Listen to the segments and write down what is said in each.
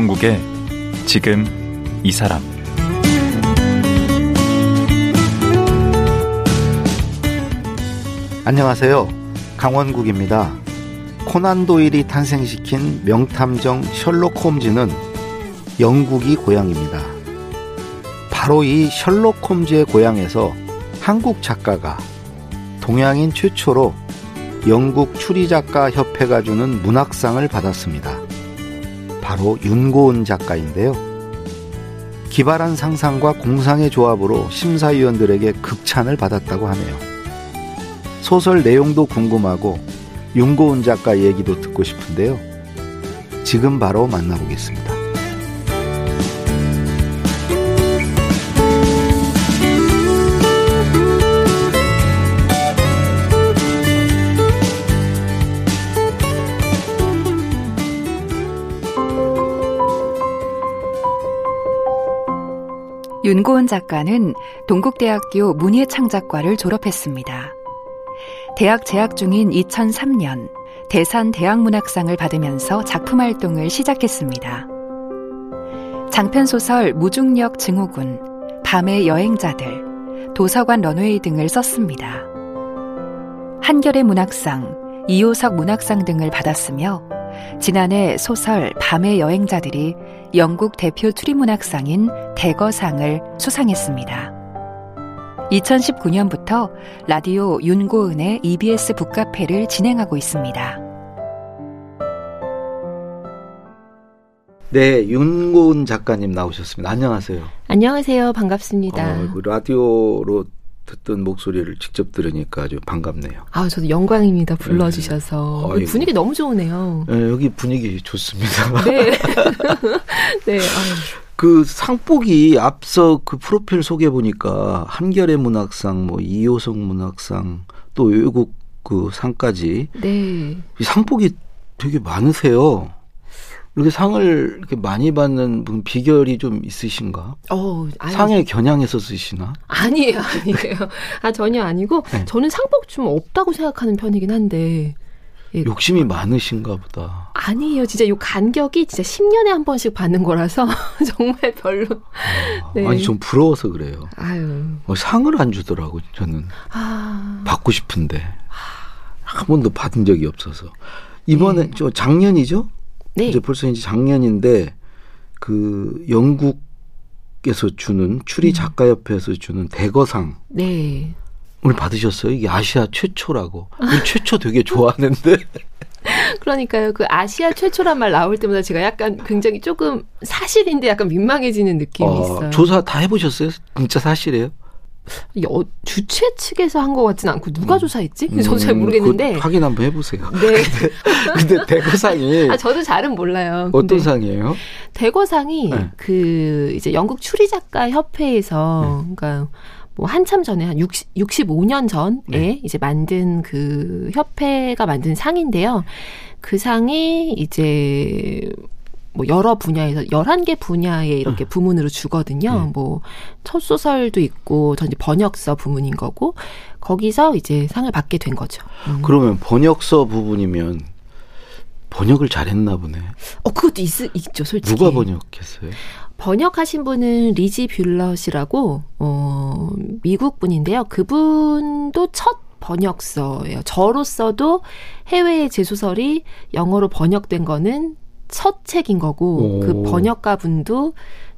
강원국의 지금 이 사람 안녕하세요. 강원국입니다. 코난 도일이 탄생시킨 명탐정 셜록 홈즈는 영국이 고향입니다. 바로 이 셜록 홈즈의 고향에서 한국 작가가 동양인 최초로 영국 추리작가 협회가 주는 문학상을 받았습니다. 바로 윤고은 작가인데요. 기발한 상상과 공상의 조합으로 심사위원들에게 극찬을 받았다고 하네요. 소설 내용도 궁금하고 윤고은 작가 얘기도 듣고 싶은데요. 지금 바로 만나보겠습니다. 윤고은 작가는 동국대학교 문예창작과를 졸업했습니다. 대학 재학 중인 2003년 대산 대학문학상을 받으면서 작품 활동을 시작했습니다. 장편 소설 무중력 증후군, 밤의 여행자들, 도서관 런웨이 등을 썼습니다. 한결의 문학상, 이호석 문학상 등을 받았으며 지난해 소설 밤의 여행자들이 영국 대표 추리문학상인 대거상을 수상했습니다. 2019년부터 라디오 윤고은의 EBS 북카페를 진행하고 있습니다. 네, 윤고은 작가님 나오셨습니다. 안녕하세요. 안녕하세요. 반갑습니다. 어, 그 라디오로 듣던 목소리를 직접 들으니까 아주 반갑네요. 아, 저도 영광입니다. 불러주셔서. 네. 분위기 너무 좋으네요. 네, 여기 분위기 좋습니다. 네. 네. 아유. 그 상복이 앞서 그 프로필 소개 보니까 한결의 문학상, 뭐 이호성 문학상, 또 외국 그 상까지. 네. 이 상복이 되게 많으세요. 이렇게 상을 이렇게 많이 받는 분 비결이 좀 있으신가? 어, 아니, 상에 겨냥해서 쓰시나? 아니에요, 아니에요. 아 전혀 아니고 네. 저는 상복 좀 없다고 생각하는 편이긴 한데. 예. 욕심이 많으신가 보다. 아니에요. 진짜 요 간격이 진짜 10년에 한 번씩 받는 거라서 정말 별로. 아, 네. 아니 좀 부러워서 그래요. 아유. 어, 상을 안 주더라고 저는. 아. 받고 싶은데 한 번도 받은 적이 없어서 이번에 네. 저 작년이죠? 네. 이제 벌써 이제 작년인데 그 영국에서 주는 추리 음. 작가협회에서 주는 대거상. 네. 오늘 받으셨어요? 이게 아시아 최초라고. 최초 되게 좋아하는데. 그러니까요. 그 아시아 최초란 말 나올 때마다 제가 약간 굉장히 조금 사실인데 약간 민망해지는 느낌이 어, 있어요. 조사 다 해보셨어요? 진짜 사실이에요? 여, 주최 측에서 한 것 같진 않고 누가 음. 조사했지? 음, 저도 잘 모르겠는데 확인 한번 해보세요. 네. 근데, 근데 대거상이 아 저도 잘은 몰라요. 어떤 상이에요? 대거상이 네. 그 이제 영국 추리 작가 협회에서 네. 그러니까 뭐 한참 전에 한 60, 65년 전에 네. 이제 만든 그 협회가 만든 상인데요. 그 상이 이제 뭐 여러 분야에서 11개 분야에 이렇게 음. 부문으로 주거든요. 네. 뭐 첫 소설도 있고 전 이제 번역서 부문인 거고 거기서 이제 상을 받게 된 거죠. 음. 그러면 번역서 부분이면 번역을 잘했나 보네. 어 그것도 있, 있죠, 솔직히. 누가 번역했어요? 번역하신 분은 리지 뷸러라고 어 미국 분인데요. 그분도 첫 번역서예요. 저로서도 해외의 제 소설이 영어로 번역된 거는 첫 책인 거고 오. 그 번역가 분도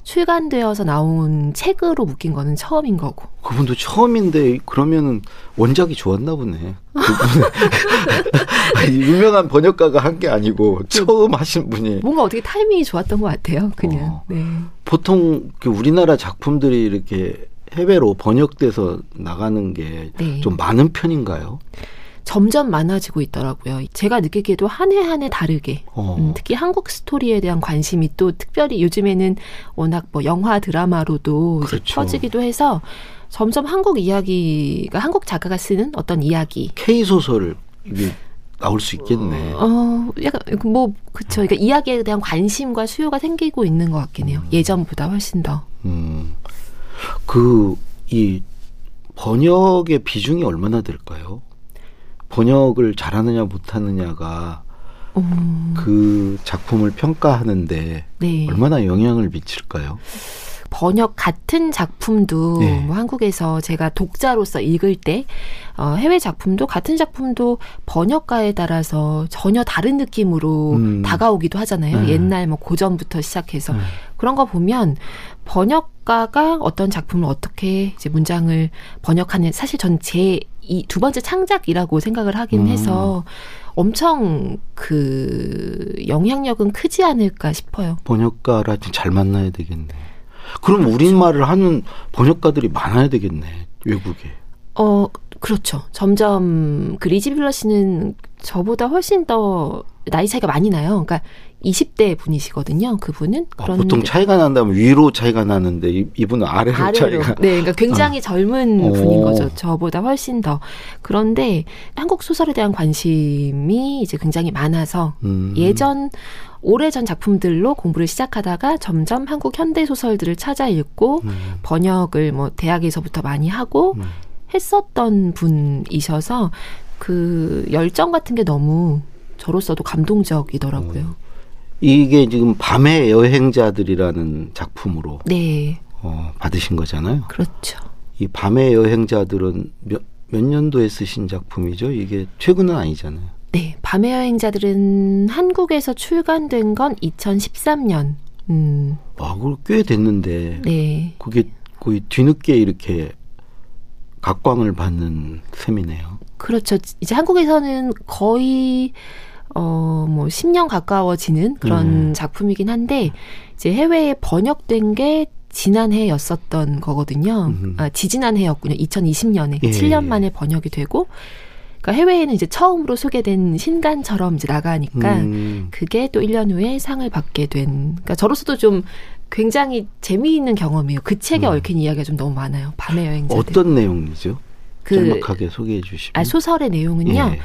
출간되어서 나온 책으로 묶인 거는 처음인 거고. 그분도 처음인데 그러면은 원작이 좋았나 보네. 유명한 번역가가 한 게 아니고 처음 하신 분이. 뭔가 어떻게 타이밍이 좋았던 것 같아요. 그냥. 어. 네. 보통 그 우리나라 작품들이 이렇게 해외로 번역돼서 나가는 게좀 네. 많은 편인가요? 점점 많아지고 있더라고요. 제가 느끼기에도 한 해 한 해 다르게 어. 음, 특히 한국 스토리에 대한 관심이 또 특별히 요즘에는 워낙 뭐 영화 드라마로도 그렇죠. 퍼지기도 해서 점점 한국 이야기가 한국 작가가 쓰는 어떤 이야기 K 소설 이게 나올 수 있겠네. 어, 약간 뭐 그쵸. 그러니까 이야기에 대한 관심과 수요가 생기고 있는 것 같긴 해요. 음. 예전보다 훨씬 더. 음. 그 이 번역의 비중이 얼마나 될까요? 번역을 잘하느냐 못하느냐가 음, 그 작품을 평가하는데 네. 얼마나 영향을 미칠까요? 번역 같은 작품도 네. 뭐 한국에서 제가 독자로서 읽을 때 어, 해외 작품도 같은 작품도 번역가에 따라서 전혀 다른 느낌으로 음. 다가오기도 하잖아요. 네. 옛날 뭐 고전부터 시작해서 네. 그런 거 보면 번역가가 어떤 작품을 어떻게 이제 문장을 번역하는 사실 전 제이 두 번째 창작이라고 생각을 하긴 음. 해서 엄청 그 영향력은 크지 않을까 싶어요. 번역가라 좀잘 만나야 되겠네. 그럼 우리말을 하는 번역가들이 많아야 되겠네. 외국에. 어, 그렇죠. 점점 그 리지 빌러 씨는 저보다 훨씬 더 나이 차이가 많이 나요. 그러니까 20대 분이시거든요. 그분은 아, 보통 차이가 난다면 위로 차이가 나는데 이- 이분은 아래로, 아래로. 차이가. 네, 그러니까 굉장히 젊은 오. 분인 거죠. 저보다 훨씬 더. 그런데 한국 소설에 대한 관심이 이제 굉장히 많아서 음. 예전 오래전 작품들로 공부를 시작하다가 점점 한국 현대 소설들을 찾아 읽고 음. 번역을 뭐 대학에서부터 많이 하고 음. 했었던 분이셔서 그 열정 같은 게 너무 저로서도 감동적이더라고요. 이게 지금 밤의 여행자들이라는 작품으로 네, 어, 받으신 거잖아요. 그렇죠. 이 밤의 여행자들은 몇, 몇 년도에 쓰신 작품이죠? 이게 최근은 아니잖아요. 네, 밤의 여행자들은 한국에서 출간된 건 2013년. 음, 와, 그거 꽤 됐는데 네. 그게 거의 뒤늦게 이렇게 각광을 받는 셈이네요. 그렇죠. 이제 한국에서는 거의 어, 뭐 10년 가까워지는 그런 음. 작품이긴 한데 이제 해외에 번역된 게 지난해였었던 거거든요. 음. 아, 지지난해였군요. 2020년에 예. 7년 만에 번역이 되고 그러니까 해외에는 이제 처음으로 소개된 신간처럼 이제 나가니까 음. 그게 또 1년 후에 상을 받게 된 그러니까 저로서도 좀 굉장히 재미있는 경험이에요. 그 책에 음. 얽힌 이야기가 좀 너무 많아요. 밤의 여행자들. 어떤 내용이죠? 그 짤막하게 소개해 주시면. 아, 소설의 내용은요. 예.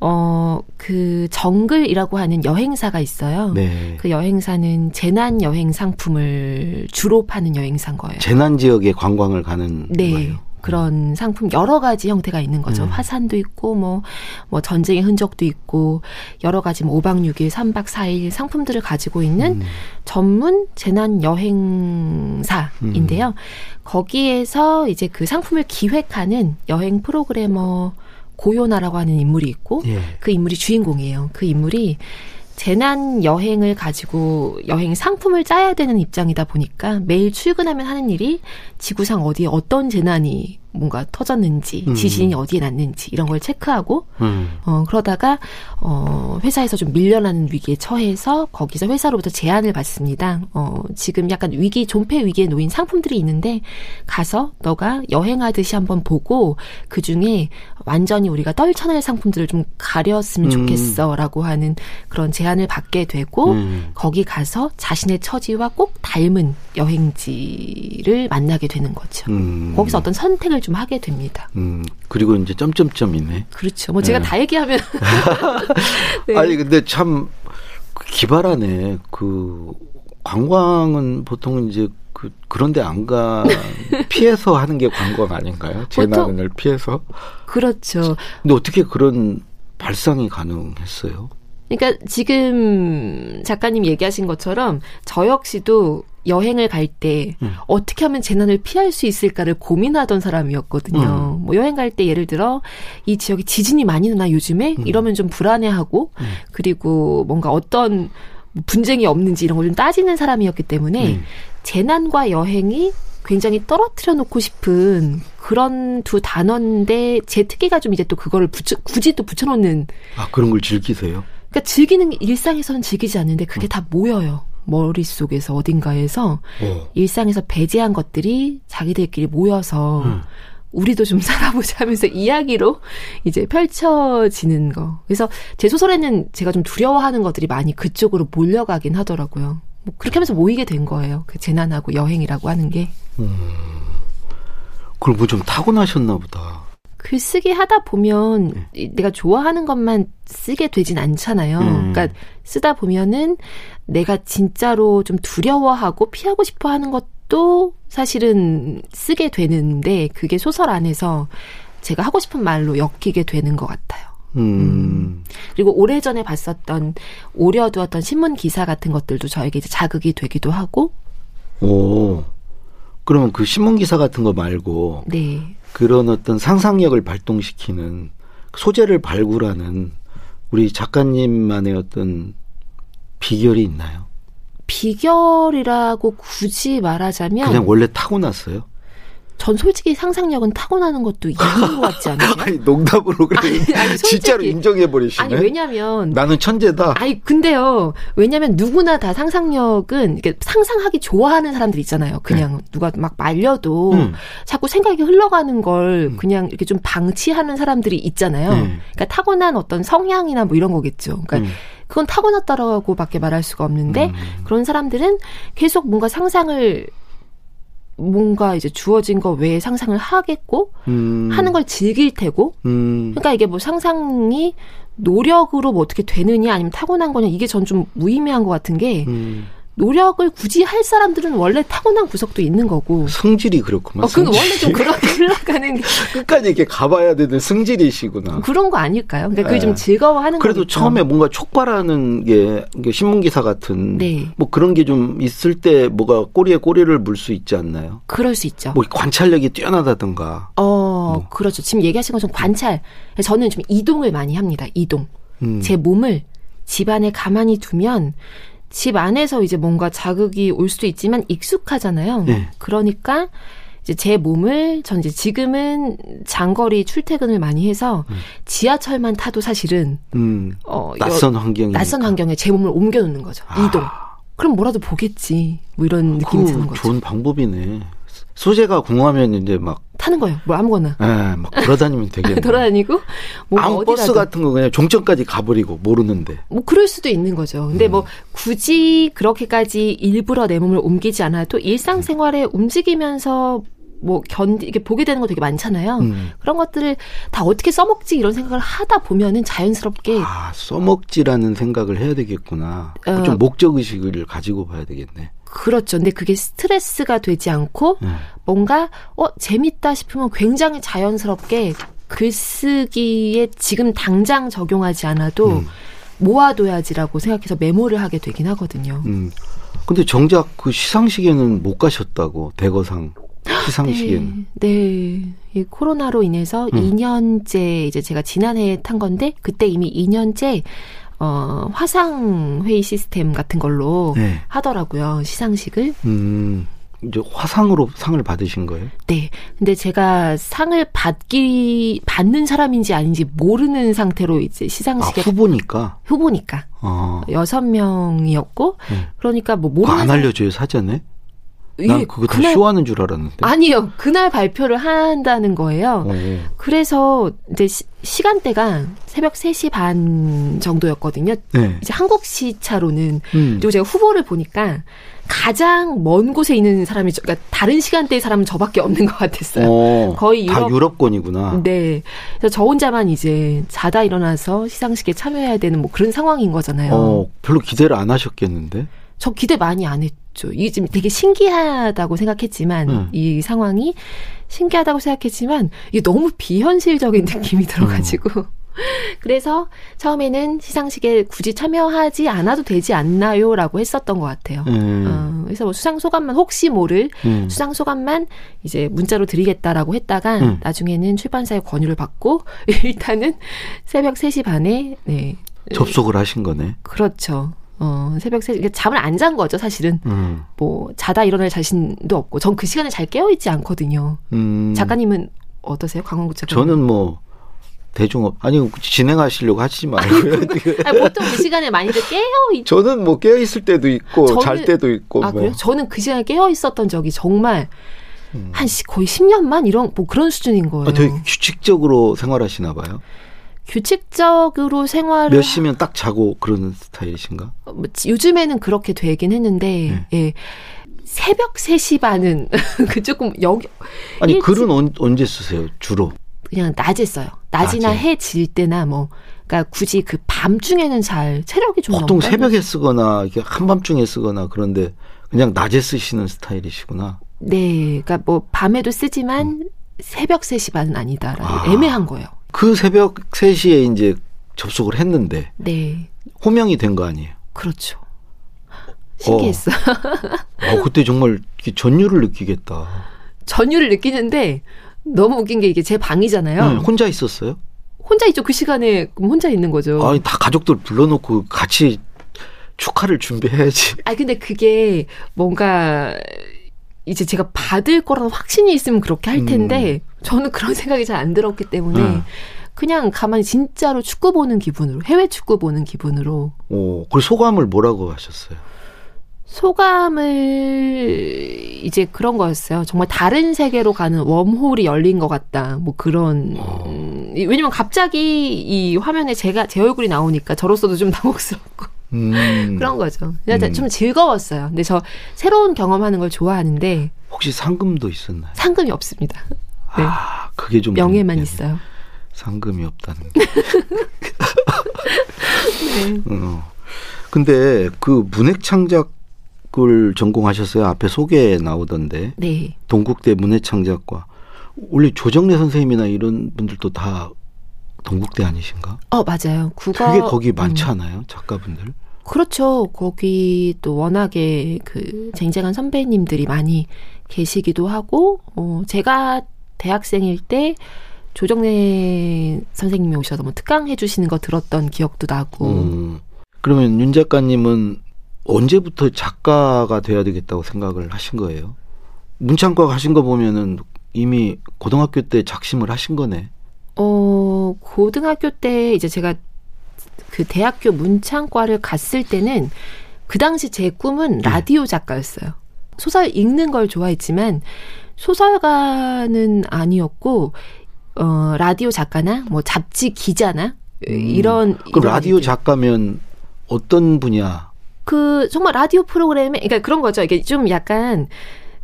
어, 그 정글이라고 하는 여행사가 있어요. 네. 그 여행사는 재난 여행 상품을 주로 파는 여행사인 거예요. 재난 지역에 관광을 가는 네. 거예요. 그런 상품 여러 가지 형태가 있는 거죠. 음. 화산도 있고 뭐뭐 전쟁의 흔적도 있고 여러 가지 뭐 5박 6일, 3박 4일 상품들을 가지고 있는 음. 전문 재난 여행사인데요. 거기에서 이제 그 상품을 기획하는 여행 프로그래머 고요나라고 하는 인물이 있고 예. 그 인물이 주인공이에요. 그 인물이 재난 여행을 가지고 여행 상품을 짜야 되는 입장이다 보니까 매일 출근하면 하는 일이 지구상 어디에 어떤 재난이 뭔가 터졌는지 음. 지진이 어디에 났는지 이런 걸 체크하고 음. 어 그러다가 어 회사에서 좀 밀려나는 위기에 처해서 거기서 회사로부터 제안을 받습니다. 어 지금 약간 위기 존폐 위기에 놓인 상품들이 있는데 가서 너가 여행하듯이 한번 보고 그 중에 완전히 우리가 떨쳐낼 상품들을 좀 가렸으면 음. 좋겠어라고 하는 그런 제안을 받게 되고 음. 거기 가서 자신의 처지와 꼭 닮은 여행지를 만나게 되는 거죠. 음. 거기서 어떤 선택을 좀 하게 됩니다. 음. 그리고 이제 점점점이네. 그렇죠. 뭐 제가 네. 다 얘기하면 네. 아니 근데 참 기발하네. 그 관광은 보통 이제 그 그런데 안 가 피해서 하는 게 관광 아닌가요? 재난을 피해서. 그렇죠. 근데 어떻게 그런 발상이 가능했어요? 그러니까 지금 작가님 얘기하신 것처럼 저 역시도 여행을 갈때 음. 어떻게 하면 재난을 피할 수 있을까를 고민하던 사람이었거든요. 음. 뭐 여행 갈 때 예를 들어 이 지역에 지진이 많이 나나 요즘에 음. 이러면 좀 불안해하고 음. 그리고 뭔가 어떤 뭐 분쟁이 없는지 이런 걸 좀 따지는 사람이었기 때문에 음. 재난과 여행이 굉장히 떨어뜨려 놓고 싶은 그런 두 단어인데 제 특기가 좀 이제 또 그거를 붙여, 굳이 또 붙여놓는 아 그런 걸 즐기세요? 그러니까 즐기는 게 일상에서는 즐기지 않는데 그게 다 모여요. 머릿속에서 어딘가에서 어. 일상에서 배제한 것들이 자기들끼리 모여서 음. 우리도 좀 살아보자 하면서 이야기로 이제 펼쳐지는 거. 그래서 제 소설에는 제가 좀 두려워하는 것들이 많이 그쪽으로 몰려가긴 하더라고요. 뭐 그렇게 하면서 모이게 된 거예요. 그 재난하고 여행이라고 하는 게. 그럼 뭐 좀 타고나셨나 보다. 글쓰기 하다 보면 이- 내가 좋아하는 것만 쓰게 되진 않잖아요. 음. 그러니까 쓰다 보면은 내가 진짜로 좀 두려워하고 피하고 싶어 하는 것도 사실은 쓰게 되는데 그게 소설 안에서 제가 하고 싶은 말로 엮이게 되는 것 같아요. 음. 그리고 오래전에 봤었던 오려두었던 신문 기사 같은 것들도 저에게 이제 자극이 되기도 하고 오. 그러면 그 신문 기사 같은 거 말고 네. 그런 어떤 상상력을 발동시키는 소재를 발굴하는 우리 작가님만의 어떤 비결이 있나요? 비결이라고 굳이 말하자면 그냥 원래 타고났어요? 전 솔직히 상상력은 타고나는 것도 있는 것 같지 않아요? 아니 농담으로 그래 아니, 아니, 솔직히. 진짜로 인정해 버리시네. 아니 왜냐면 나는 천재다. 아니 근데요 왜냐면 누구나 다 상상력은 이게 상상하기 좋아하는 사람들 있잖아요 그냥 누가 막 말려도 네. 음. 자꾸 생각이 흘러가는 걸 그냥 이렇게 좀 방치하는 사람들이 있잖아요 음. 그러니까 타고난 어떤 성향이나 뭐 이런 거겠죠 그러니까 음. 그건 타고났다라고밖에 말할 수가 없는데 음. 그런 사람들은 계속 뭔가 상상을 뭔가 이제 주어진 거 외에 상상을 하겠고 음. 하는 걸 즐길 테고 음. 그러니까 이게 뭐 상상이 노력으로 뭐 어떻게 되느냐 아니면 타고난 거냐 이게 전 좀 무의미한 것 같은 게 음. 노력을 굳이 할 사람들은 원래 타고난 구석도 있는 거고 성질이 그렇구만. 어, 그건 원래. 좀 그렇게 흘러가는 게 끝까지 이렇게 가봐야 되는 승질이시구나. 그런 거 아닐까요? 그러니까 그게 네. 좀 즐거워하는 그래도 거겠죠. 처음에 뭔가 촉발하는 게 신문 기사 같은 네. 뭐 그런 게 좀 있을 때 뭐가 꼬리에 꼬리를 물 수 있지 않나요? 그럴 수 있죠. 뭐 관찰력이 뛰어나다든가. 어, 뭐. 그렇죠. 지금 얘기하신 것처럼 관찰. 저는 좀 이동을 많이 합니다. 이동. 음. 제 몸을 집 안에 가만히 두면 집 안에서 이제 뭔가 자극이 올 수도 있지만 익숙하잖아요. 네. 그러니까 이제 제 몸을 전 이제 지금은 장거리 출퇴근을 많이 해서 지하철만 타도 사실은 음. 어 낯선 환경이 낯선 환경에 제 몸을 옮겨 놓는 거죠. 아. 이동. 그럼 뭐라도 보겠지. 뭐 이런 느낌이 드는 거죠. 좋은 방법이네. 소재가 궁하면 이제 막, 타는 거예요. 뭐 아무거나. 예, 막 돌아다니면 되겠네. 돌아다니고 뭐 아무 어디라도. 버스 같은 거 그냥 종점까지 가버리고 모르는데. 뭐 그럴 수도 있는 거죠. 근데 음. 뭐 굳이 그렇게까지 일부러 내 몸을 옮기지 않아도 일상생활에 움직이면서 뭐 견디 이게 보게 되는 거 되게 많잖아요. 음. 그런 것들을 다 어떻게 써먹지 이런 생각을 하다 보면은 자연스럽게 아, 써먹지라는 생각을 해야 되겠구나. 어. 좀 목적 의식을 가지고 봐야 되겠네. 그렇죠. 근데 그게 스트레스가 되지 않고 네. 뭔가 어 재밌다 싶으면 굉장히 자연스럽게 글쓰기에 지금 당장 적용하지 않아도 음. 모아둬야지라고 생각해서 메모를 하게 되긴 하거든요. 음. 근데 정작 그 시상식에는 못 가셨다고 대거상 시상식에는. 네, 네. 이 코로나로 인해서 음. 2년째 이제 제가 지난해에 탄 건데 그때 이미 2년째 어 화상 회의 시스템 같은 걸로 네. 하더라고요 시상식을. 음. 이제 화상으로 상을 받으신 거예요? 네. 근데 제가 상을 받기 받는 사람인지 아닌지 모르는 상태로 이제 아, 시상식에 후보니까. 후보니까 어. 여섯 명이었고 네. 그러니까 뭐 모르는 안 알려줘요 사전에? 예, 난 그거 다 그날- 쇼하는 줄 알았는데. 아니요. 그날 발표를 한다는 거예요. 어. 그래서 이제 시, 간대가 새벽 3시 반 정도였거든요. 네. 이제 한국 시차로는 음. 그리고 제가 후보를 보니까 가장 먼 곳에 있는 사람이 저- 그러니까 다른 시간대의 사람은 저밖에 없는 것 같았어요. 어, 거의 다 유럽- 유럽권이구나. 네. 그래서 저 혼자만 이제 자다 일어나서 시상식에 참여해야 되는 뭐 그런 상황인 거잖아요. 어, 별로 기대를 안 하셨겠는데? 저 기대 많이 안 했죠. 이게 지금 되게 신기하다고 생각했지만 음. 이 상황이 신기하다고 생각했지만 이게 너무 비현실적인 느낌이 들어가지고 그래서 처음에는 시상식에 굳이 참여하지 않아도 되지 않나요라고 했었던 것 같아요. 음. 어, 그래서 뭐 수상 소감만 혹시 모를 음. 수상 소감만 이제 문자로 드리겠다라고 했다가 음. 나중에는 출판사의 권유를 받고 일단은 새벽 3시 반에 네 접속을 하신 거네. 그렇죠. 어, 새벽 3시, 그러니까 잠을 안 잔 거죠, 사실은. 음. 뭐, 자다 일어날 자신도 없고. 전 그 시간에 잘 깨어있지 않거든요. 음. 작가님은 어떠세요? 강원구청. 저는 뭐 대중업 아니 진행하시려고 하시지 말고요. 아니, 보통 그 시간에 많이들 깨어 있, 저는 뭐 깨어 있을 때도 있고 저는- 잘 때도 있고 아, 뭐. 그래요? 저는 그 시간에 깨어 있었던 적이 정말 음. 한 시, 거의 10년만? 이런, 뭐 그런 수준인 거예요. 아, 되게 규칙적으로 생활하시나 봐요. 규칙적으로 생활을. 몇 시면 딱 자고 그러는 스타일이신가? 하- 뭐, 지- 요즘에는 그렇게 되긴 했는데, 네. 예. 새벽 3시 반은, 그 조금, 여기, 아니 일찍- 글은 언, 언제 쓰세요? 주로. 그냥 낮에 써요. 낮이나 낮에. 해질 때나 뭐, 그러니까 굳이 그 밤중에는 잘 체력이 좀 보통 새벽에 쓰거나 이렇게 한밤중에 쓰거나 그런데 그냥 낮에 쓰시는 스타일이시구나. 네, 그러니까 뭐 밤에도 쓰지만 새벽 3시 반은 아니다라는 아. 애매한 거예요. 그 새벽 3시에 이제 접속을 했는데 네. 호명이 된 거 아니에요? 그렇죠. 신기했어. 어, 그때 정말 전율을 느끼겠다. 전율을 느끼는데 너무 웃긴 게 이게 제 방이잖아요. 네, 혼자 있었어요? 혼자 있죠. 그 시간에 혼자 있는 거죠. 아니, 다 가족들 불러놓고 같이 축하를 준비해야지. 아 근데 그게 뭔가 이제 제가 받을 거라는 확신이 있으면 그렇게 할 텐데 저는 그런 생각이 잘 안 들었기 때문에 음. 그냥 가만히 진짜로 축구 보는 기분으로 해외 축구 보는 기분으로 오, 그 소감을 뭐라고 하셨어요? 소감을 이제 그런 거였어요. 정말 다른 세계로 가는 웜홀이 열린 것 같다. 뭐 그런 어. 음, 왜냐면 갑자기 이 화면에 제가 제 얼굴이 나오니까 저로서도 좀 당혹스럽고 음, 그런 거죠. 그냥 음. 좀 즐거웠어요. 근데 저 새로운 경험하는 걸 좋아하는데 혹시 상금도 있었나요? 상금이 없습니다. 네. 아, 그게 좀 명예만 좀- 있어요. 상금이 없다는 게. 네. 어. 근데 그 문학 창작을 전공하셨어요. 앞에 소개에 나오던데 네. 동국대 문학 창작과 원래 조정래 선생님이나 이런 분들도 다 동국대 아니신가? 어 맞아요. 국어 되게 거기 많지 음, 않아요, 작가분들? 그렇죠. 거기 또 워낙에 그 쟁쟁한 선배님들이 많이 계시기도 하고 어 제가 대학생일 때 조정래 선생님이 오셔서 뭐 특강 해주시는 거 들었던 기억도 나고 음. 그러면 윤 작가님은 언제부터 작가가 돼야 되겠다고 생각을 하신 거예요? 문창과 하신 거 보면은 이미 고등학교 때 작심을 하신 거네. 어, 고등학교 때 이제 제가 그 대학교 문창과를 갔을 때는 그 당시 제 꿈은 라디오 작가였어요. 소설 읽는 걸 좋아했지만 소설가는 아니었고 어, 라디오 작가나 뭐 잡지 기자나 이런 그럼 이런 라디오 일들. 작가면 어떤 분야? 그 정말 라디오 프로그램에 그러니까 그런 거죠. 이게 좀 약간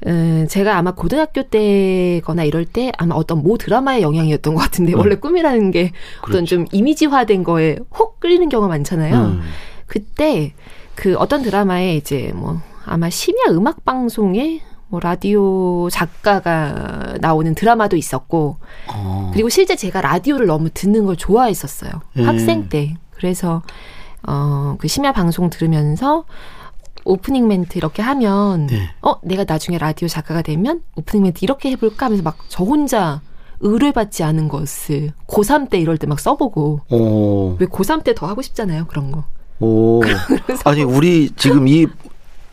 음, 제가 아마 고등학교 때거나 이럴 때 아마 어떤 모 드라마의 영향이었던 것 같은데 음. 원래 꿈이라는 게 어떤 그렇죠. 좀 이미지화된 거에 혹 끌리는 경우가 많잖아요. 음. 그때 그 어떤 드라마에 이제 뭐 아마 심야 음악 방송에 뭐 라디오 작가가 나오는 드라마도 있었고 어. 그리고 실제 제가 라디오를 너무 듣는 걸 좋아했었어요. 예. 학생 때. 그래서 어, 그 심야 방송 들으면서 오프닝 멘트 이렇게 하면 네. 어, 내가 나중에 라디오 작가가 되면 오프닝 멘트 이렇게 해 볼까 하면서 막 저 혼자 의뢰받지 않은 것을 고3 때 이럴 때 막 써보고 오. 왜 고3 때 더 하고 싶잖아요. 그런 거. 오. 아니 우리 지금 이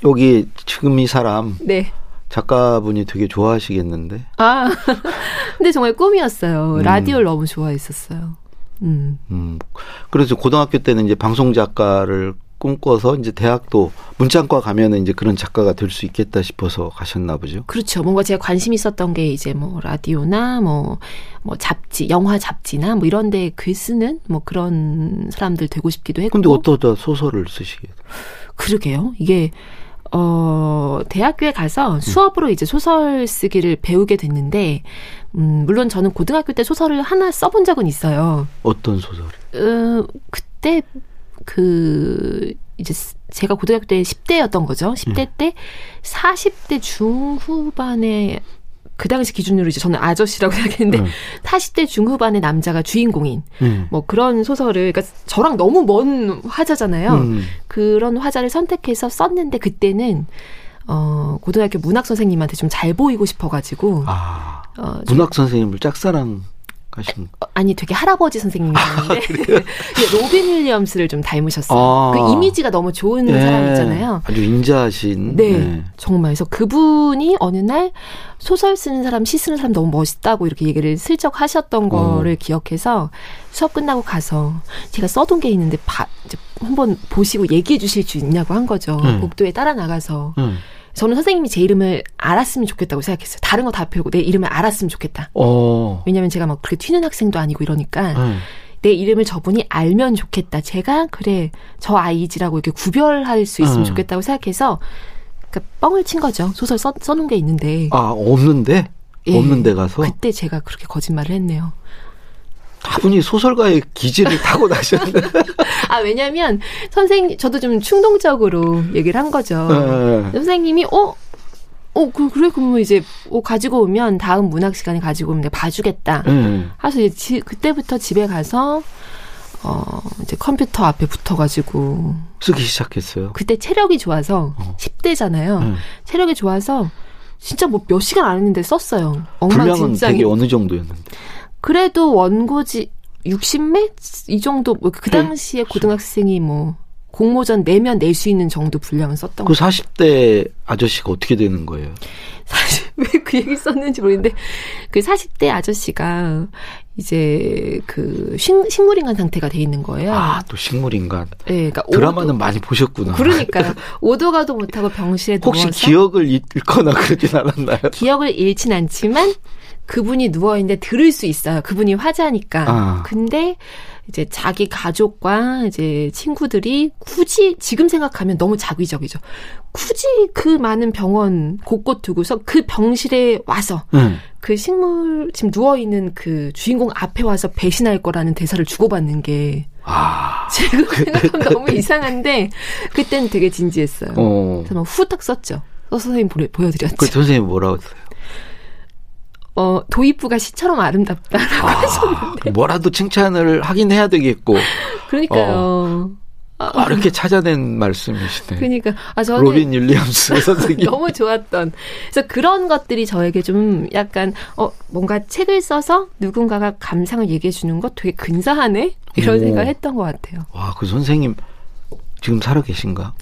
여기 지금 이 사람 네. 작가분이 되게 좋아하시겠는데. 아. 근데 정말 꿈이었어요. 음. 라디오를 너무 좋아했었어요. 음. 음. 그래서 고등학교 때는 이제 방송 작가를 꿈꿔서 이제 대학도 문창과 가면은 이제 그런 작가가 될 수 있겠다 싶어서 가셨나 보죠. 그렇죠. 뭔가 제가 관심 있었던 게 이제 뭐 라디오나 뭐, 뭐 잡지, 영화 잡지나 뭐 이런 데 글 쓰는 뭐 그런 사람들 되고 싶기도 했고. 근데 어떠다 소설을 쓰시게? 그러게요. 이게, 어, 대학교에 음. 가서 수업으로 이제 소설 쓰기를 배우게 됐는데, 음, 물론 저는 고등학교 때 소설을 하나 써본 적은 있어요. 어떤 소설? 어, 그때 그 이제 제가 고등학교 때 10대였던 거죠. 10대 음. 때 40대 중후반에 그 당시 기준으로 이제 저는 아저씨라고 생각했는데 음. 40대 중후반의 남자가 주인공인 음. 뭐 그런 소설을 그러니까 저랑 너무 먼 화자잖아요. 음. 그런 화자를 선택해서 썼는데 그때는 어 고등학교 문학 선생님한테 좀 잘 보이고 싶어가지고 아, 어, 좀 문학 선생님을 짝사랑 하신. 어, 아니 되게 할아버지 선생님이었는데 근데 로빈 윌리엄스를 좀 닮으셨어요. 아. 그 이미지가 너무 좋은 예, 사람 있잖아요. 아주 인자하신. 네, 네. 정말. 그래서 그분이 어느 날 소설 쓰는 사람, 시 쓰는 사람 너무 멋있다고 이렇게 얘기를 슬쩍 하셨던 거를 기억해서 수업 끝나고 가서 제가 써둔 게 있는데 바, 이제 한번 보시고 얘기해 주실 수 있냐고 한 거죠. 음. 복도에 따라 나가서. 음. 저는 선생님이 제 이름을 알았으면 좋겠다고 생각했어요. 다른 거다 배우고 내 이름을 알았으면 좋겠다. 어. 왜냐면 제가 막 그렇게 튀는 학생도 아니고 이러니까 네. 내 이름을 저분이 알면 좋겠다. 제가 그래 저 아이지라고 이렇게 구별할 수 있으면 음. 좋겠다고 생각해서 그러니까 뻥을 친 거죠. 소설 써, 써놓은 게 있는데 아, 없는데? 예. 없는 데 가서? 그때 제가 그렇게 거짓말을 했네요. 다분히 소설가의 기질을 타고 나셨는데. 아 왜냐면 선생님 저도 좀 충동적으로 얘기를 한 거죠. 네. 선생님이 어 어, 그, 그래, 그러면 이제, 어, 가지고 오면, 다음 문학 시간에 가지고 오면 내가 봐주겠다. 예. 해서 이제 지, 그때부터 집에 가서, 어, 이제 컴퓨터 앞에 붙어가지고, 쓰기 시작했어요. 그때 체력이 좋아서, 어. 10대잖아요. 예. 체력이 좋아서, 진짜 뭐 몇 시간 안 했는데 썼어요. 분량은 엉망진창이. 되게 어느 정도였는데. 그래도 원고지 60매? 이 정도, 뭐그 네. 당시에 고등학생이 뭐, 공모전 내면 낼 수 있는 정도 분량을 썼던 그거 40대 아저씨가 어떻게 되는 거예요? 사실 왜 그 얘기 썼는지 모르겠는데 그 40대 아저씨가 이제 그 식, 식물인간 상태가 돼 있는 거예요. 아, 또 식물인간. 네, 그러니까 드라마는 오도- 많이 보셨구나. 그러니까요. 오도 가도 못하고 병실에 혹시 누워서 기억을 잃거나 그러진 않았나요? 기억을 잃진 않지만 그분이 누워 있는데 들을 수 있어요. 그분이 화자니까. 아. 근데 이제 자기 가족과 이제 친구들이 굳이 지금 생각하면 너무 자기적이죠. 굳이 그 많은 병원 곳곳 두고서 그 병실에 와서 응. 그 식물 지금 누워 있는 그 주인공 앞에 와서 배신할 거라는 대사를 주고받는 게 아, 지금 생각하면 너무 이상한데 그때는 되게 진지했어요. 어. 그래서 막 후딱 썼죠. 써서 선생님 보여, 보여드렸죠. 그 선생님 뭐라고 했어요? 어, 도입부가 시처럼 아름답다라고 아, 하셨는데. 뭐라도 칭찬을 하긴 해야 되겠고. 그러니까요. 아, 이렇게 찾아낸 말씀이시네. 그러니까 아 저는 로빈 윌리엄스 선생님. 너무 좋았던. 그래서 그런 것들이 저에게 좀 약간 어 뭔가 책을 써서 누군가가 감상을 얘기해 주는 거 되게 근사하네 이런 오. 생각을 했던 것 같아요. 와, 그 선생님 지금 살아 계신가?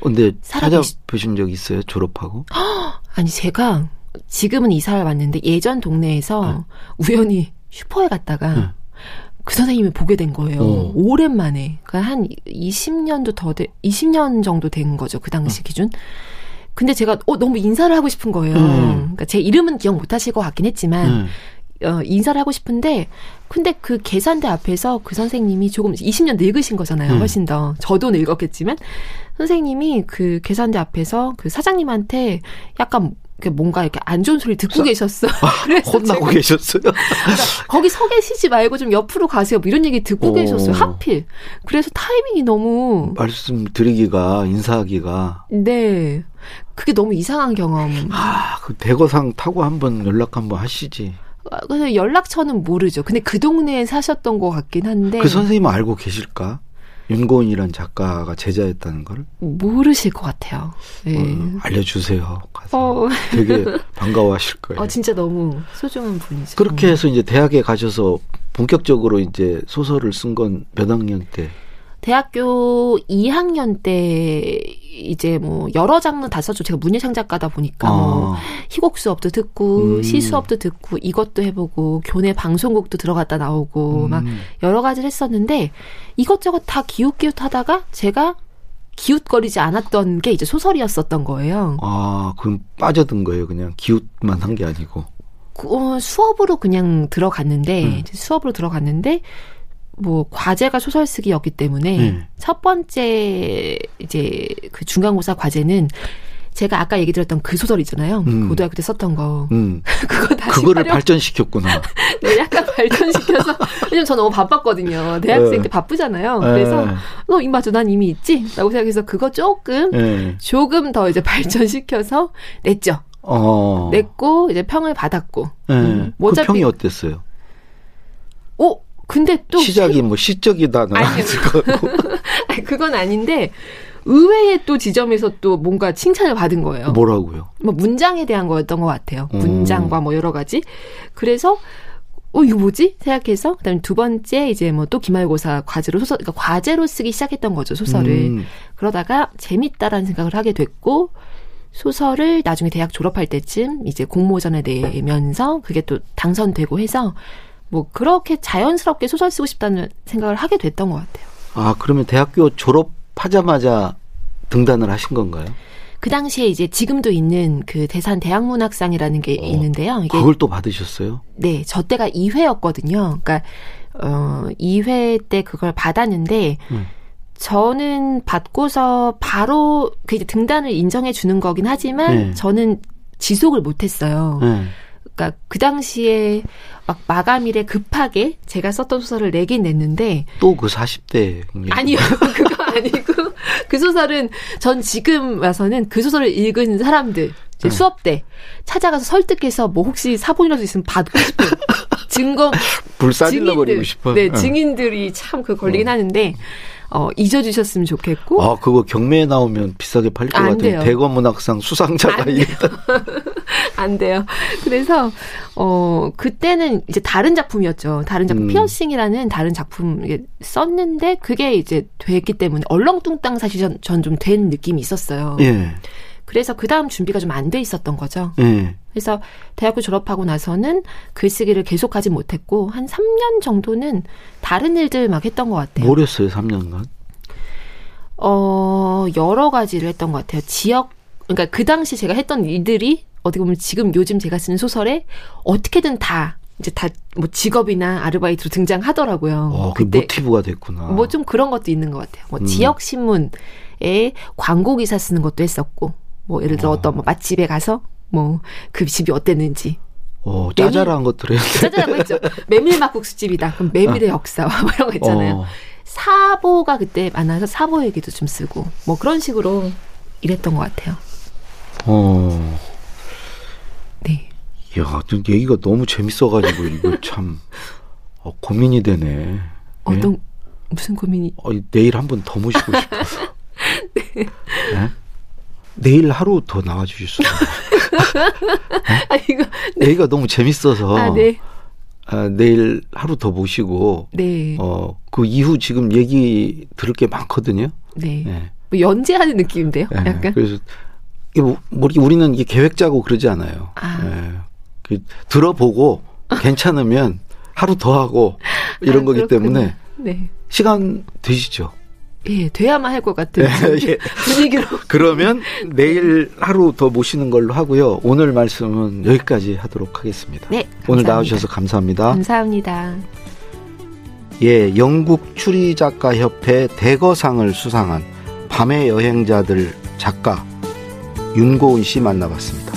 근데 살아 찾아보신 적 있어요? 졸업하고? 아니 제가 지금은 이사를 왔는데 예전 동네에서 우연히 슈퍼에 갔다가 네. 그 선생님을 보게 된 거예요. 어. 오랜만에. 그러니까 한 20년도 더 돼, 20년 정도 된 거죠. 그 당시 기준. 근데 제가 어 너무 인사를 하고 싶은 거예요. 음. 그러니까 제 이름은 기억 못 하실 것 같긴 했지만 응. 어, 인사를 하고 싶은데 근데 그 계산대 앞에서 그 선생님이 조금 20년 늙으신 거잖아요. 음. 훨씬 더 저도 늙었겠지만 선생님이 그 계산대 앞에서 그 사장님한테 약간 뭔가 이렇게 안 좋은 소리 듣고 사- 계셨어. 그래서 혼나고 계셨어요? 거기 서 계시지 말고 좀 옆으로 가세요. 뭐 이런 얘기 듣고 오. 계셨어요. 하필. 그래서 타이밍이 너무 말씀드리기가, 인사하기가. 네. 그게 너무 이상한 경험. 아, 그 대거상 타고 한번 연락 한번 하시지. 아, 근데 연락처는 모르죠. 근데 그 동네에 사셨던 것 같긴 한데 그 선생님은 알고 계실까? 윤고은이란 작가가 제자였다는 걸 모르실 것 같아요. 네. 어, 알려주세요. 가서 어, 되게 반가워하실 거예요. 어, 진짜 너무 소중한 분이죠. 그렇게 해서 이제 대학에 가셔서 본격적으로 이제 소설을 쓴 건 몇 학년 때? 대학교 2학년 때 이제 뭐 여러 장르 다 썼죠. 제가 문예창 작가다 보니까 뭐 아, 희곡 수업도 듣고 음. 시 수업도 듣고 이것도 해보고 교내 방송국도 들어갔다 나오고 음. 막 여러 가지를 했었는데 이것저것 다 기웃기웃하다가 제가 기웃거리지 않았던 게 이제 소설이었었던 거예요. 아, 그럼 빠져든 거예요. 그냥 기웃만 한 게 아니고. 그, 어, 수업으로 그냥 들어갔는데 음. 수업으로 들어갔는데 뭐 과제가 소설 쓰기였기 때문에 음. 첫 번째 이제 그 중간고사 과제는 제가 아까 얘기 드렸던 그 소설 있잖아요. 음. 고등학교 때 썼던 거. 음, 그거 다시 그거를 활용- 발전시켰구나. 네, 약간 발전시켜서 왜냐면 저 너무 바빴거든요. 대학생 네. 때 바쁘잖아요. 그래서 어, 이 맞아, 난 이미 있지? 라고 생각해서 그거 조금 예. 조금 더 이제 발전시켜서 냈죠. 어. 냈고 이제 평을 받았고. 예. 음, 뭐그 평이 어땠어요? 오, 근데 또 시작이 뭐 시적이다는. 아닐 거고. 아니, 그건 아닌데 의외의 또 지점에서 또 뭔가 칭찬을 받은 거예요. 뭐라고요? 뭐 문장에 대한 거였던 것 같아요. 음. 문장과 뭐 여러 가지. 그래서 어 이거 뭐지 생각해서 그다음에 두 번째 이제 뭐 또 기말고사 과제로 소설 그러니까 과제로 쓰기 시작했던 거죠 소설을. 음, 그러다가 재밌다라는 생각을 하게 됐고 소설을 나중에 대학 졸업할 때쯤 이제 공모전에 내면서 그게 또 당선되고 해서 뭐 그렇게 자연스럽게 소설 쓰고 싶다는 생각을 하게 됐던 것 같아요. 아, 그러면 대학교 졸업하자마자 등단을 하신 건가요? 그 당시에 이제 지금도 있는 그 대산 대학문학상이라는 게 어, 있는데요. 이게 그걸 또 받으셨어요? 네, 저 때가 2회였거든요. 그러니까 어 2회 때 그걸 받았는데 음. 저는 받고서 바로 그 이제 등단을 인정해 주는 거긴 하지만 네. 저는 지속을 못 했어요. 네. 그러니까 그 당시에 막 마감일에 급하게 제가 썼던 소설을 내긴 냈는데 또 그 40대. 아니요. 그거 아니고 그 소설은 전 지금 와서는 그 소설을 읽은 사람들 네. 수업 때 찾아가서 설득해서 뭐 혹시 사본이라도 있으면 받고 싶은 증거 불사질러 버리고 싶어. 네, 응. 증인들이 참 그 걸리긴 하는데 어 잊어주셨으면 좋겠고 아, 그거 경매에 나오면 비싸게 팔릴 것안 같아요. 대검문학상 수상자가 안 이랬다. 안 돼요. 그래서 어 그때는 이제 다른 작품이었죠. 다른 작품 음. 피어싱이라는 다른 작품 썼는데 그게 이제 됐기 때문에 얼렁뚱땅 사실 전 좀 된 느낌이 있었어요. 예, 그래서 그 다음 준비가 좀 안 돼 있었던 거죠. 예. 그래서 대학교 졸업하고 나서는 글쓰기를 계속하지 못했고 한 3년 정도는 다른 일들 막 했던 것 같아요. 뭘 했어요, 3년간? 어, 여러 가지를 했던 것 같아요. 지역, 그러니까 그 당시 제가 했던 일들이 어떻게 보면 지금 요즘 제가 쓰는 소설에 어떻게든 다 이제 다 뭐 직업이나 아르바이트로 등장하더라고요. 어, 그 모티브가 됐구나. 뭐 좀 그런 것도 있는 것 같아요. 뭐 음. 지역 신문에 광고 기사 쓰는 것도 했었고, 뭐 예를 들어 어떤 뭐 맛집에 가서 뭐 그 집이 어땠는지 어, 짜잘한 것들 했는데. 짜잘한 거 있죠. 메밀 막국수집이다. 그럼 메밀의 역사와 뭐 이런 거 있잖아요. 어, 사보가 그때 많아서 사보 얘기도 좀 쓰고 뭐 그런 식으로 일했던 것 같아요. 어. 네. 야, 좀 얘기가 너무 재밌어가지고 이거 참 어, 고민이 되네. 예? 어떤 무슨 고민이? 어, 내일 한 번 더 모시고 싶어서. 네? 내일 하루 더 나와주실 수 있어요? 아 이거 얘기가 너무 재밌어서 아 네. 아, 내일 하루 더 모시고 네. 어, 그 이후 지금 얘기 들을 게 많거든요. 네. 예. 뭐 연재하는 느낌인데요. 예. 약간. 그래서 이게 뭐, 뭐 우리는 이게 계획 짜고 그러지 않아요. 아. 예. 그 들어보고 괜찮으면 하루 더 하고 이런 아, 거기. 때문에 네. 시간 되시죠? 예, 돼야만 할 것 같은 예. 분위기로. 그러면 내일 하루 더 모시는 걸로 하고요. 오늘 말씀은 여기까지 하도록 하겠습니다. 네. 오늘 감사합니다. 나와주셔서 감사합니다. 감사합니다. 예, 영국 추리 작가 협회 대거상을 수상한 밤의 여행자들 작가 윤고은 씨 만나봤습니다.